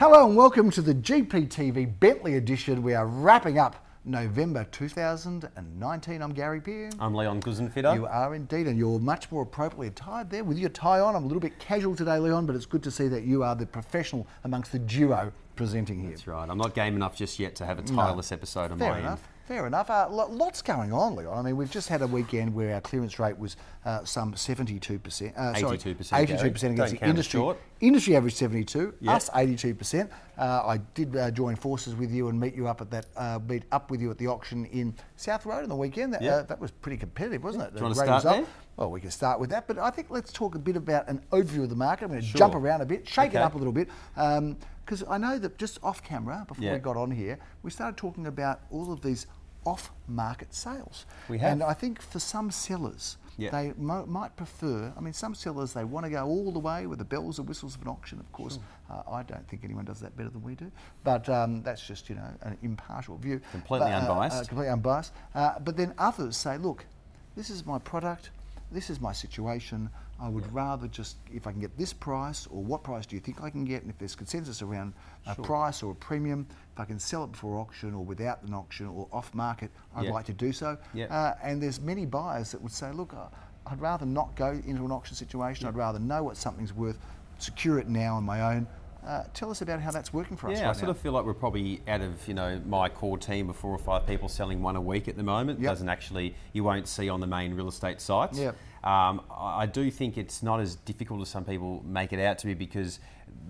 Hello and welcome to the GPTV Bentleigh edition. We are wrapping up November 2019. I'm Gary Peer. I'm Leon Guzenfitter. You are indeed, and you're much more appropriately attired there with your tie on. I'm a little bit casual today, Leon, but it's good to see that you are the professional amongst the duo presenting here. That's right. I'm not game enough just yet to have a tireless episode on Fair my enough. end. Fair enough. Uh, lo- lots going on, Leon. I mean, we've just had a weekend where our clearance rate was uh, some 72%. Uh, sorry, 82%, 82% against the industry. Industry average 72, Yeah. us 82%. Uh, I did uh, join forces with you and meet you up at that, uh, meet up with you at the auction in South Road on the weekend. That, uh, that was pretty competitive, wasn't it? Do you wanna start result. there? Well, we can start with that, but I think let's talk a bit about an overview of the market. I'm going to Sure. jump around a bit, shake it up a little bit, because I know that just off camera, before we got on here, we started talking about all of these off-market sales. We have. And I think for some sellers, Yeah. they mo- might prefer. I mean, some sellers they want to go all the way with the bells and whistles of an auction. Of course, uh, I don't think anyone does that better than we do, but um, that's just you know an impartial view. Completely But, uh, unbiased. uh, completely unbiased. Uh, but then others say, look, this is my product. This is my situation. I would rather just, if I can get this price, or what price do you think I can get? And if there's consensus around a price or a premium, if I can sell it before auction or without an auction or off market, I'd Yeah. like to do so. Yeah. Uh, and there's many buyers that would say, look, uh, I'd rather not go into an auction situation. I'd rather know what something's worth, secure it now on my own. Uh, tell us about how that's working for us Yeah, right I sort now. of feel like we're probably out of you know my core team of four or five people selling one a week at the moment. Yep. Doesn't actually you won't see on the main real estate sites. Yep. Um, I I do think it's not as difficult as some people make it out to be because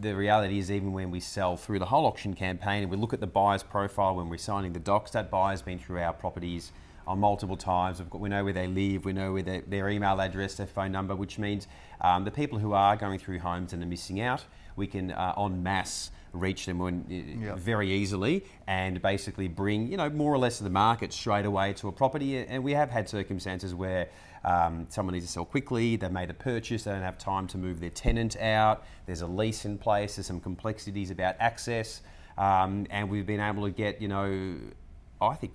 the reality is even when we sell through the whole auction campaign and we look at the buyer's profile when we're signing the docs, that buyer's been through our properties on multiple times. We've got, we know where they live, we know where their, their email address, their phone number, which means um, the people who are going through homes and are missing out, we can uh, en masse reach them when, uh, Yep. very easily and basically bring you know more or less of the market straight away to a property. And we have had circumstances where um, someone needs to sell quickly, they've made a purchase, they don't have time to move their tenant out. There's a lease in place. There's some complexities about access, um, and we've been able to get you know, I think.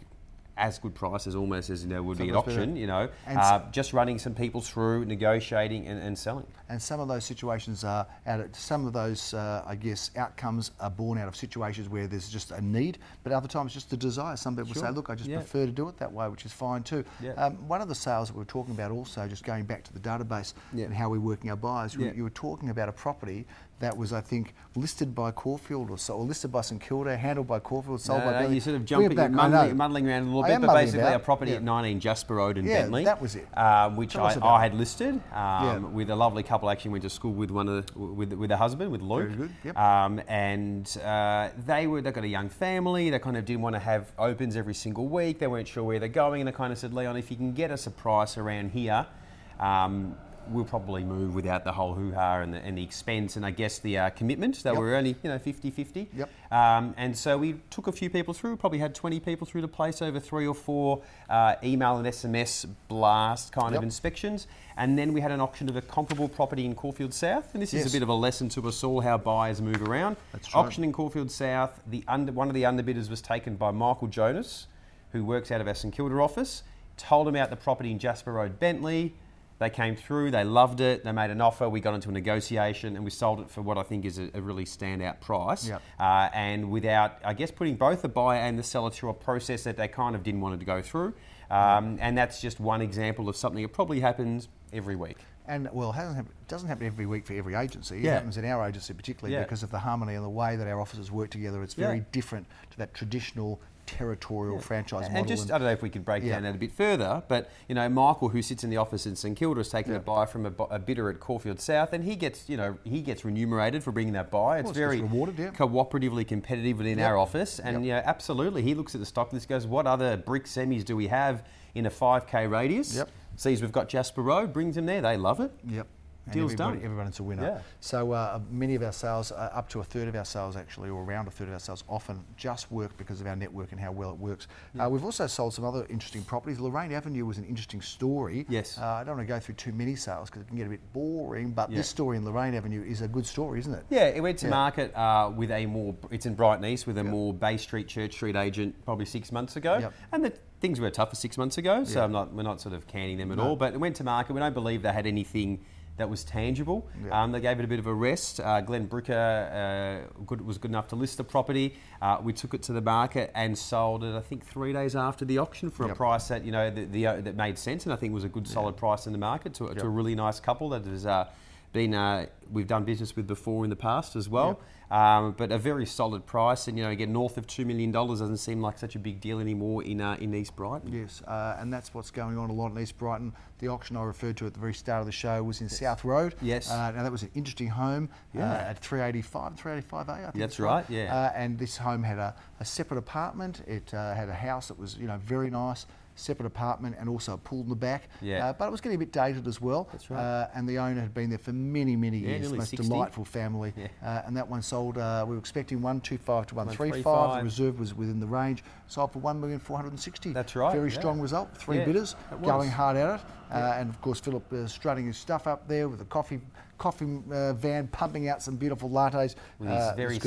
As good prices almost as you know would be at Sometimes better. auction, you know, uh, just running some people through negotiating and, and selling. And some of those situations are out of, some of those, uh, I guess, outcomes are born out of situations where there's just a need, but other times just a desire. Some people say, look, I just Yeah. prefer to do it that way, which is fine too. Yeah. Um, one of the sales that we were talking about also, just going back to the database Yeah. and how we're working our buyers, you- you were talking about a property that was, I think, listed by Caulfield or, so, or listed by St Kilda, handled by Caulfield, sold No, by no, Bentleigh. you're sort of jumping, back, you're I know. muddling, muddling around a little bit, but basically about, a property yeah. at 19 Jasper Road in Yeah, Bentleigh. that was it. Um, which I, I had listed um, Yeah. with a lovely couple. Actually, went to school with one of the, with with a husband with Luke. Very good, yep. Um, and uh, they were they got a young family. They kind of didn't want to have opens every single week. They weren't sure where they're going, and they kind of said, Leon, if you can get us a price around here. Um, We'll probably move without the whole hoo-ha and the, and the expense and I guess the uh, commitment that Yep. we're only you know 50-50. Yep. Um, and so we took a few people through, probably had 20 people through the place over three or four uh, email and SMS blast kind Yep. of inspections. And then we had an auction of a comparable property in Caulfield South. And this is a bit of a lesson to us all how buyers move around. That's right. Auction in Caulfield South, the under, one of the underbidders was taken by Michael Jonas, who works out of our St Kilda office, told him about the property in Jasper Road, Bentleigh. They came through, they loved it, they made an offer, we got into a negotiation, and we sold it for what I think is a, a really standout price. Yep. Uh, and without, I guess, putting both the buyer and the seller through a process that they kind of didn't want to go through. Um, and that's just one example of something that probably happens every week. And well, it doesn't happen every week for every agency. It happens in our agency particularly Yeah. because of the harmony and the way that our offices work together. It's very Yeah. different to that traditional territorial franchise And model. just, I don't know if we could break Yeah. down that a bit further, but you know, Michael, who sits in the office in St Kilda, is taking Yeah. a buy from a, a bidder at Caulfield South, and he gets, you know, he gets remunerated for bringing that buy. It's course, very rewarded, yeah. cooperatively competitive within Yep. our office, and Yep. yeah, absolutely, he looks at the stock list, goes, "What other brick semis do we have in a 5k radius?" Yep. Sees we've got Jasper Road, brings them there, they love it. Yep. And Deal's everybody, done. Everyone's a winner. Yeah. So uh, many of our sales, uh, up to a third of our sales actually, or around a third of our sales, often just work because of our network and how well it works. Uh, we've also sold some other interesting properties. Lorraine Avenue was an interesting story. Yes. Uh, I don't want to go through too many sales because it can get a bit boring, but Yeah. this story in Lorraine Avenue is a good story, isn't it? Yeah, it went to Yeah. market uh, with a more. It's in Brighton East with a more Bay Street Church Street agent probably six months ago, Yep. and the things were tough for six months ago. So Yeah. I'm not. We're not sort of canning them at No. all. But it went to market. We don't believe they had anything that was tangible. Yeah. Um, they gave it a bit of a rest. Uh, Glenn Brooker uh, good, was good enough to list the property. Uh, we took it to the market and sold it, I think, three days after the auction for Yep. a price that you know the, the, uh, that made sense and I think was a good solid price in the market to, to a really nice couple that has uh, been uh, we've done business with before in the past as well. Um, but a very solid price, and you know, again, north of two million dollars doesn't seem like such a big deal anymore in uh, in East Brighton. Yes, uh, and that's what's going on a lot in East Brighton. The auction I referred to at the very start of the show was in South Road. Yes. Uh, now that was an interesting home uh, Yeah. at 385, 385A, I think. That's right, yeah. Uh, and this home had a, a separate apartment. It uh, had a house that was, you know, very nice. Separate apartment and also a pool in the back. Yeah. Uh, but it was getting a bit dated as well. That's right. Uh, and the owner had been there for many, many Yeah, years. Most 60. delightful family. Yeah. Uh, and that one sold. Uh, we were expecting 125 to 135. The reserve was within the range. Sold for 1,460. That's right, Very yeah. strong result. Three bidders going hard at it, uh, and of course Philip uh, strutting his stuff up there with a coffee coffee uh, van pumping out some beautiful lattes. With his very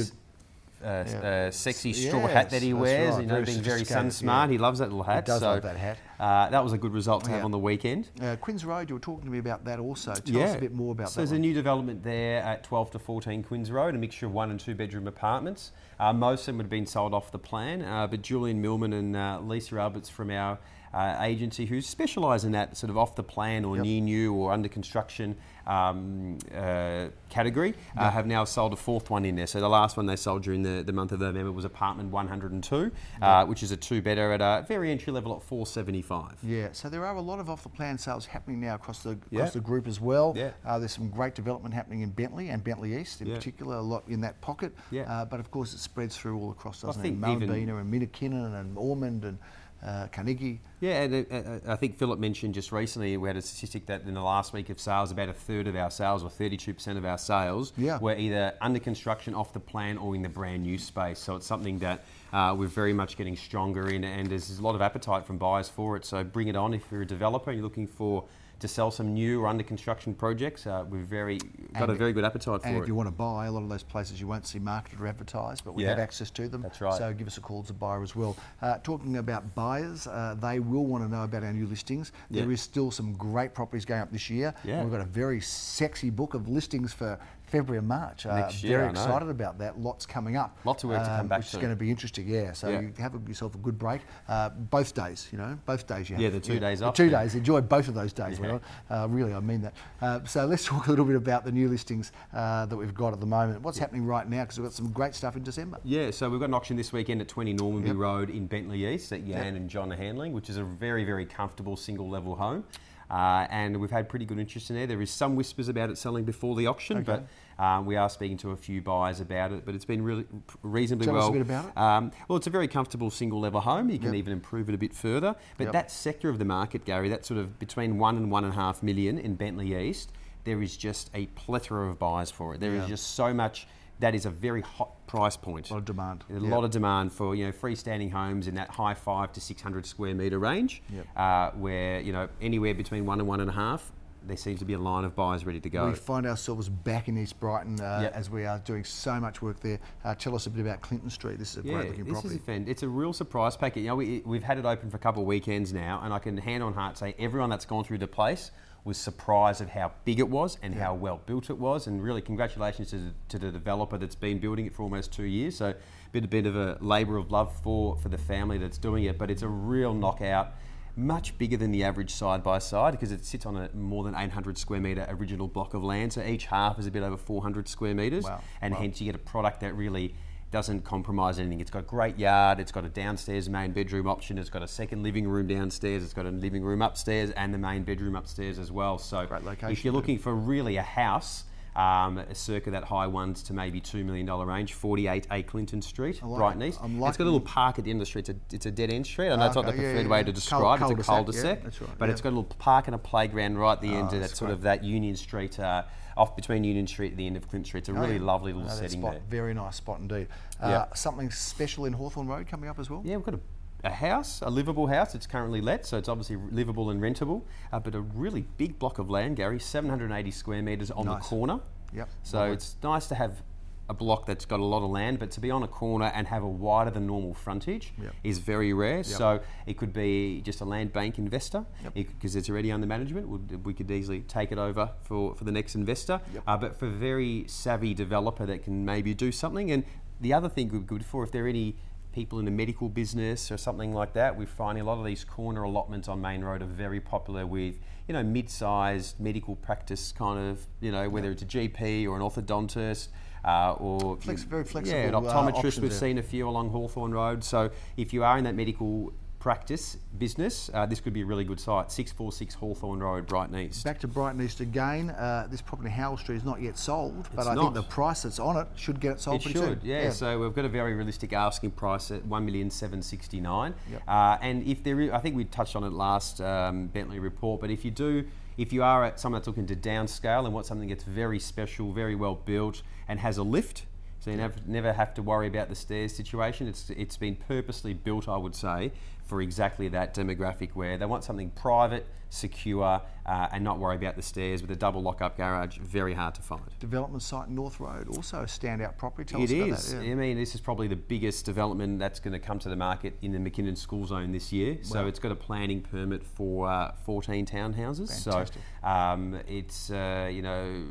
uh, Yeah. uh, sexy straw Yes, hat that he wears, right. you know, Very being very sun smart. yeah. He loves that little hat. does so, love that hat. Uh, that was a good result to have on the weekend. Uh, Quinns Road, you were talking to me about that also. Tell us a bit more about so that. there's a new development there at 12 to 14 Quinns Road, a mixture of one and two bedroom apartments. Uh, most of them would have been sold off the plan, uh, but Julian Millman and uh, Lisa Alberts from our uh, agency, who specialise in that sort of off the plan or Yep. near new or under construction um, uh, category, uh, have now sold a fourth one in there. So the last one they sold during the, the month of November was apartment 102, uh, which is a two bedder at a very entry level at 475. Yeah, so there are a lot of off-the-plan sales happening now across the across the group as well. Yeah. Uh, there's some great development happening in Bentleigh and Bentleigh East in particular, a lot in that pocket. Yeah. Uh, but of course, it spreads through all across, doesn't it? think even- Murrumbeena and Minnakinnon and Ormond and uh, Carnegie. Yeah, and uh, uh, I think Philip mentioned just recently we had a statistic that in the last week of sales, about a third of our sales, or 32% of our sales, Yeah. were either under construction, off the plan, or in the brand new space. So it's something that uh, we're very much getting stronger in, and there's a lot of appetite from buyers for it. So bring it on if you're a developer and you're looking for to sell some new or under construction projects. Uh, we've very got And a very good appetite for it. And if you want to buy, a lot of those places you won't see marketed or advertised, but we Yeah. have access to them. That's right. So give us a call as a buyer as well. Uh, talking about buyers, uh, they will want to know about our new listings. Yeah. There is still some great properties going up this year. Yeah. And we've got a very sexy book of listings for February and March. Next year, very excited about that. Lots coming up. Um, Lots of work to come back which to. is going to be interesting. Yeah. So Yeah. you have yourself a good break. Uh, both days, you know, both days you have. Yeah, the two days the off, Two yeah. days. Enjoy both of those days. Yeah. Uh, really, I mean that. Uh, so let's talk a little bit about the new listings uh, that we've got at the moment. What's happening right now? Because we've got some great stuff in December. Yeah, so we've got an auction this weekend at 20 Normanby Yep. Road in Bentleigh East at Jan Yep. and John handling, which is a very, very comfortable single level home. Uh, and we've had pretty good interest in there. There is some whispers about it selling before the auction, Okay. but um, we are speaking to a few buyers about it. But it's been really reasonably Tell us well. a bit about it. Um, well, it's a very comfortable single level home. You can Yep. even improve it a bit further. But Yep. that sector of the market, Gary, that sort of between one and one and a half million in Bentleigh East, there is just a plethora of buyers for it. There is Yeah. just so much. That is a very hot price point. A lot of demand. A Yep. lot of demand for you know freestanding homes in that high five to six hundred square metre range, Yep. uh, where you know anywhere between one and one and a half, there seems to be a line of buyers ready to go. We find ourselves back in East Brighton uh, Yep. as we are doing so much work there. Uh, tell us a bit about Clinton Street. This is a great looking this property. is a fan. It's a real surprise packet. You know, we, we've had it open for a couple of weekends now, and I can hand on heart say everyone that's gone through the place was surprised at how big it was and how well built it was. And really, congratulations to the, to the developer that's been building it for almost two years. So, bit a bit of a labour of love for for the family that's doing it. But it's a real knockout. Much bigger than the average side by side because it sits on a more than 800 square metre original block of land. So each half is a bit over 400 square metres, Wow. and Wow. hence you get a product that really doesn't compromise anything. It's got a great yard, it's got a downstairs main bedroom option, it's got a second living room downstairs, it's got a living room upstairs and the main bedroom upstairs as well. So Great location, if you're looking for really a house, um, circa that high ones to maybe $2 million range, 48 A Clinton Street, like Brighton it. East. I'm it's got a little park at the end of the street. It's a, it's a dead end street. I know it's not the Okay, yeah, preferred yeah, way yeah. to Cul- describe it. It's a cul-de-sac, yeah, that's right, but it's got a little park and a playground right at the end Oh, of that sort great. of that Union Street, uh, off between Union Street and the end of Clinton Street. It's a Oh, really lovely little setting spot, there. Very nice spot indeed. Uh. Something special in Hawthorn Road coming up as well? Yeah, we've got a, a house, a livable house. It's currently let, so it's obviously livable and rentable. Uh, but a really big block of land, Gary, 780 square metres on Nice. the corner. Yep. So lovely. it's nice to have a block that's got a lot of land, but to be on a corner and have a wider than normal frontage Yep. is very rare. So it could be just a land bank investor Yep. because it's already under management. Would- We could easily take it over for, for the next investor. Yep. Uh, but for a very savvy developer that can maybe do something. And the other thing would be good for if there are any people in the medical business or something like that, we're finding a lot of these corner allotments on Main Road are very popular with, you know, mid-sized medical practice kind of, you know, whether it's a GP or an orthodontist. Uh, or Flex- very yeah, an flexible, uh, optometrist. We've there. seen a few along Hawthorn Road. So if you are in that medical practice business, uh, this could be a really good site. Six four six Hawthorn Road, Brighton East. Back to Brighton East again. Uh, this property, Howell Street, is not yet sold, but It's I not. think the price that's on it should get it sold It pretty should, soon. yeah. So we've got a very realistic asking price at one million seven sixty nine. Yep. Uh, and if there, is, I think we touched on it last um, Bentleigh report. But if you do, if you are at someone that's looking to downscale and want something that's very special, very well built, and has a lift, you never, never have to worry about the stairs situation. It's it's been purposely built, I would say, for exactly that demographic where they want something private, secure, uh, and not worry about the stairs with a double lock-up garage. Very hard to find. Development site North Road, also a standout property. Tell It us about that. yeah. I mean, this is probably the biggest development that's going to come to the market in the McKinnon School Zone this year. So it's got a planning permit for uh, 14 townhouses. Fantastic. So um, it's uh, you know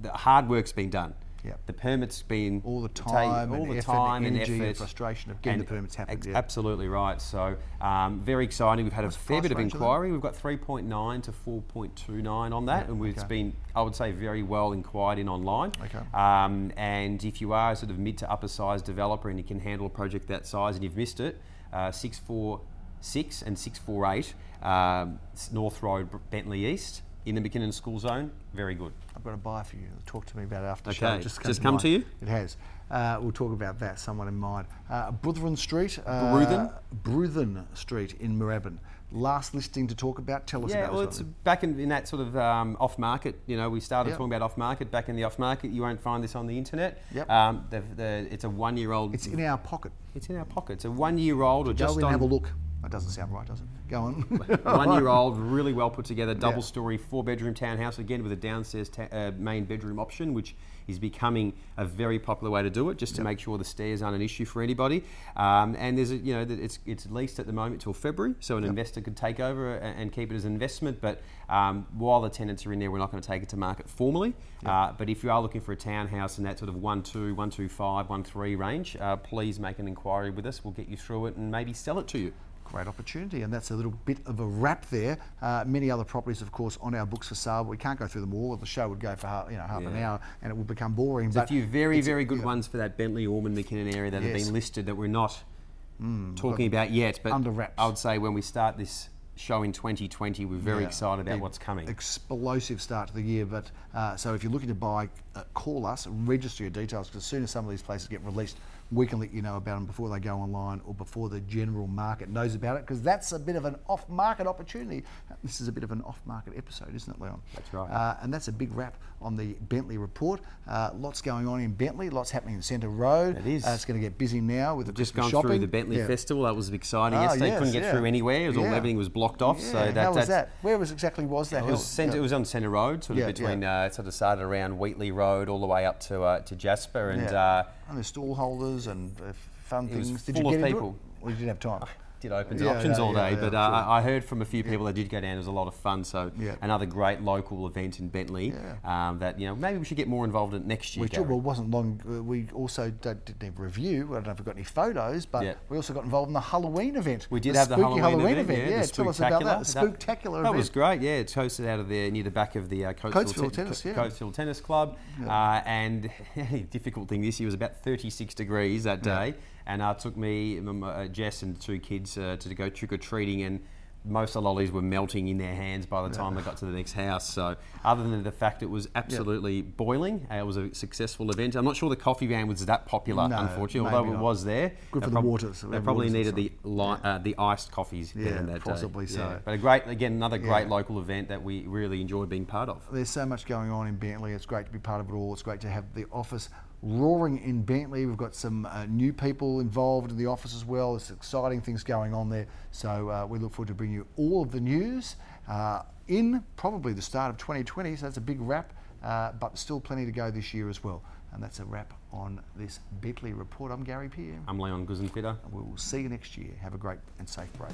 the hard work's been done. Yep. The permit's been All the time all the effort, time and energy and effort. frustration of getting the permits happened, ex- yeah. Absolutely right. So um, very exciting. We've had What's a fair bit of inquiry. We've got 3.9 to 4.29 on that, Yeah, and it's okay. been, I would say, very well inquired in online. Okay. Um, and if you are a sort of mid to upper size developer and you can handle a project that size and you've missed it, uh, 646 and 648 um, s- North Road, Bentleigh East in the McKinnon School Zone, very good. I've got a buy for you. Talk to me about it after the Okay, show. Just, just come mind. to you? It has. Uh, we'll talk about that. Someone in mind. Uh, Bruthen Street. Uh, Bruthen? Bruthen Street in Moorabbin. Last listing to talk about. Tell us Yeah, about well, it's one. back in, in that sort of um, off market. You know, we started Yep. talking about off market. Back in the off market, you won't find this on the internet. Yep. Um, the, the, it's a one year old. It's in our pocket. It's in our pocket. It's a one year old or Go just in on have a look. That doesn't sound right, does it? Go on. one year old, really well put together, double story, four bedroom townhouse, again with a downstairs ta- uh, main bedroom option, which is becoming a very popular way to do it, just to make sure the stairs aren't an issue for anybody. Um, and there's a, you know, it's, it's leased at the moment till February, so an investor could take over a- and, keep it as an investment. But um, while the tenants are in there, we're not going to take it to market formally. Uh, but if you are looking for a townhouse in that sort of 1 2, 1 2 5, 1 3 range, uh, please make an inquiry with us. We'll get you through it and maybe sell it to you. Great opportunity, and that's a little bit of a wrap there. Uh, many other properties, of course, on our books for sale. But we can't go through them all. The show would go for half, you know, half an hour, and it would become boring. There's but a few very, very good yeah, ones for that Bentleigh Ormond McKinnon area that have been listed that we're not talking about yet. But Under wraps. I would say when we start this show in 2020, we're very Yeah, excited about what's coming. Explosive start to the year, but uh, so if you're looking to buy, uh, call us, register your details because as soon as some of these places get released, we can let you know about them before they go online or before the general market knows about it because that's a bit of an off-market opportunity. This is a bit of an off-market episode, isn't it, Leon? That's right. Uh, and that's a big wrap on the Bentleigh report. Uh, lots going on in Bentleigh, lots happening in Centre Road. It is. Uh, it's going to get busy now with the Just gone shopping. through the Bentleigh Yeah. Festival, that was exciting Ah, yesterday. yes, Couldn't get yeah. through anywhere. It was all everything was blocked off. Yeah, so that, how was that? Where was exactly was that? It was, Yeah. it was on Centre Road, sort of Yeah, between, Uh, it sort of started around Wheatley Road all the way up to uh, to Jasper. And Yeah. uh, and the stall holders and uh, fun It things. Did full you get into people. it? Or you didn't have time? Did opens Yeah, options yeah, all day, yeah, but uh, sure. I heard from a few people that did go down. It was a lot of fun. So Yeah. another great local event in Bentleigh. Um, that you know maybe we should get more involved in next year. We did, Gary. well, it wasn't long. Uh, we also did, did a review. I don't know if we got any photos, but we also got involved in the Halloween event. We did the have the spooky Halloween, event, event. yeah, tell us about that. The Spooktacular. That event. was great. Yeah, it's hosted out of there near the back of the uh, Te- Tennis, Co- yeah. Coatesville Tennis Club. Uh, and difficult thing this year was about 36 degrees that day, and uh, took me, uh, Jess, and two kids uh, to go trick or treating and. Most of the lollies were melting in their hands by the time they got to the next house. So, other than the fact it was absolutely boiling, uh, it was a successful event. I'm not sure the coffee van was that popular, No, unfortunately, although it was there. Good for the waters. They probably waters needed the li- uh, the iced coffees Yeah, that day. possibly so. But a great, again, another great local event that we really enjoyed being part of. There's so much going on in Bentleigh. It's great to be part of it all. It's great to have the office roaring in Bentleigh. We've got some uh, new people involved in the office as well. There's exciting things going on there. So uh, we look forward to bringing you all of the news uh, in probably the start of 2020. So that's a big wrap, uh, but still plenty to go this year as well. And that's a wrap on this Bentleigh report. I'm Gary Peer. I'm Leon Guzenfitter. And we will see you next year. Have a great and safe break.